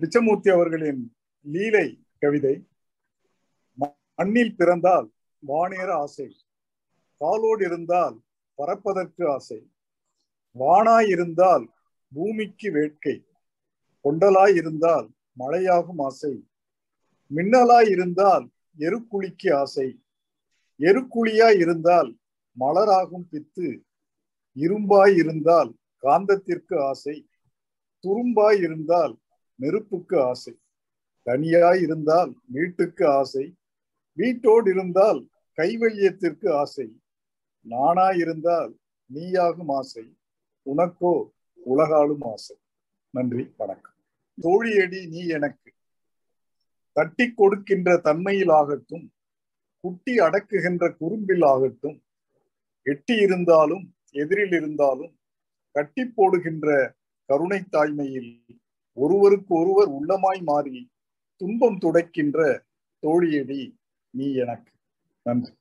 பிச்சமூர்த்தி அவர்களின் லீலை கவிதை மண்ணில் பிறந்தால் வானேற ஆசை காலோடு இருந்தால் பறப்பதற்கு ஆசை வானாய் இருந்தால் பூமிக்கு வேட்கை கொண்டலாய் இருந்தால் மழையாகும் ஆசை மின்னலாய் இருந்தால் எருக்குழிக்கு ஆசை எருக்குழியாய் இருந்தால் மலராகும் பித்து இரும்பாய் இருந்தால் காந்தத்திற்கு ஆசை துரும்பாய் இருந்தால் நெருப்புக்கு ஆசை. தனியாய் இருந்தால் வீட்டுக்கு ஆசை. வீட்டோடு இருந்தால் கைவல்யத்திற்கு ஆசை. நானாய் இருந்தால் நீயாகும் ஆசை. உனக்கோ உலகாலும் ஆசை. நன்றி வணக்கம். தோழியடி நீ எனக்கு. தட்டி கொடுக்கின்ற தன்மையில் ஆகட்டும் குட்டி அடக்குகின்ற குறும்பில் ஆகட்டும் எட்டி இருந்தாலும் எதிரில் இருந்தாலும் கட்டி போடுகின்ற கருணை தாய்மையில் ஒருவருக்கு ஒருவர் உள்ளமாய் மாறி துன்பம் துடைக்கின்ற தோழியடி நீ எனக்கு. நன்றி.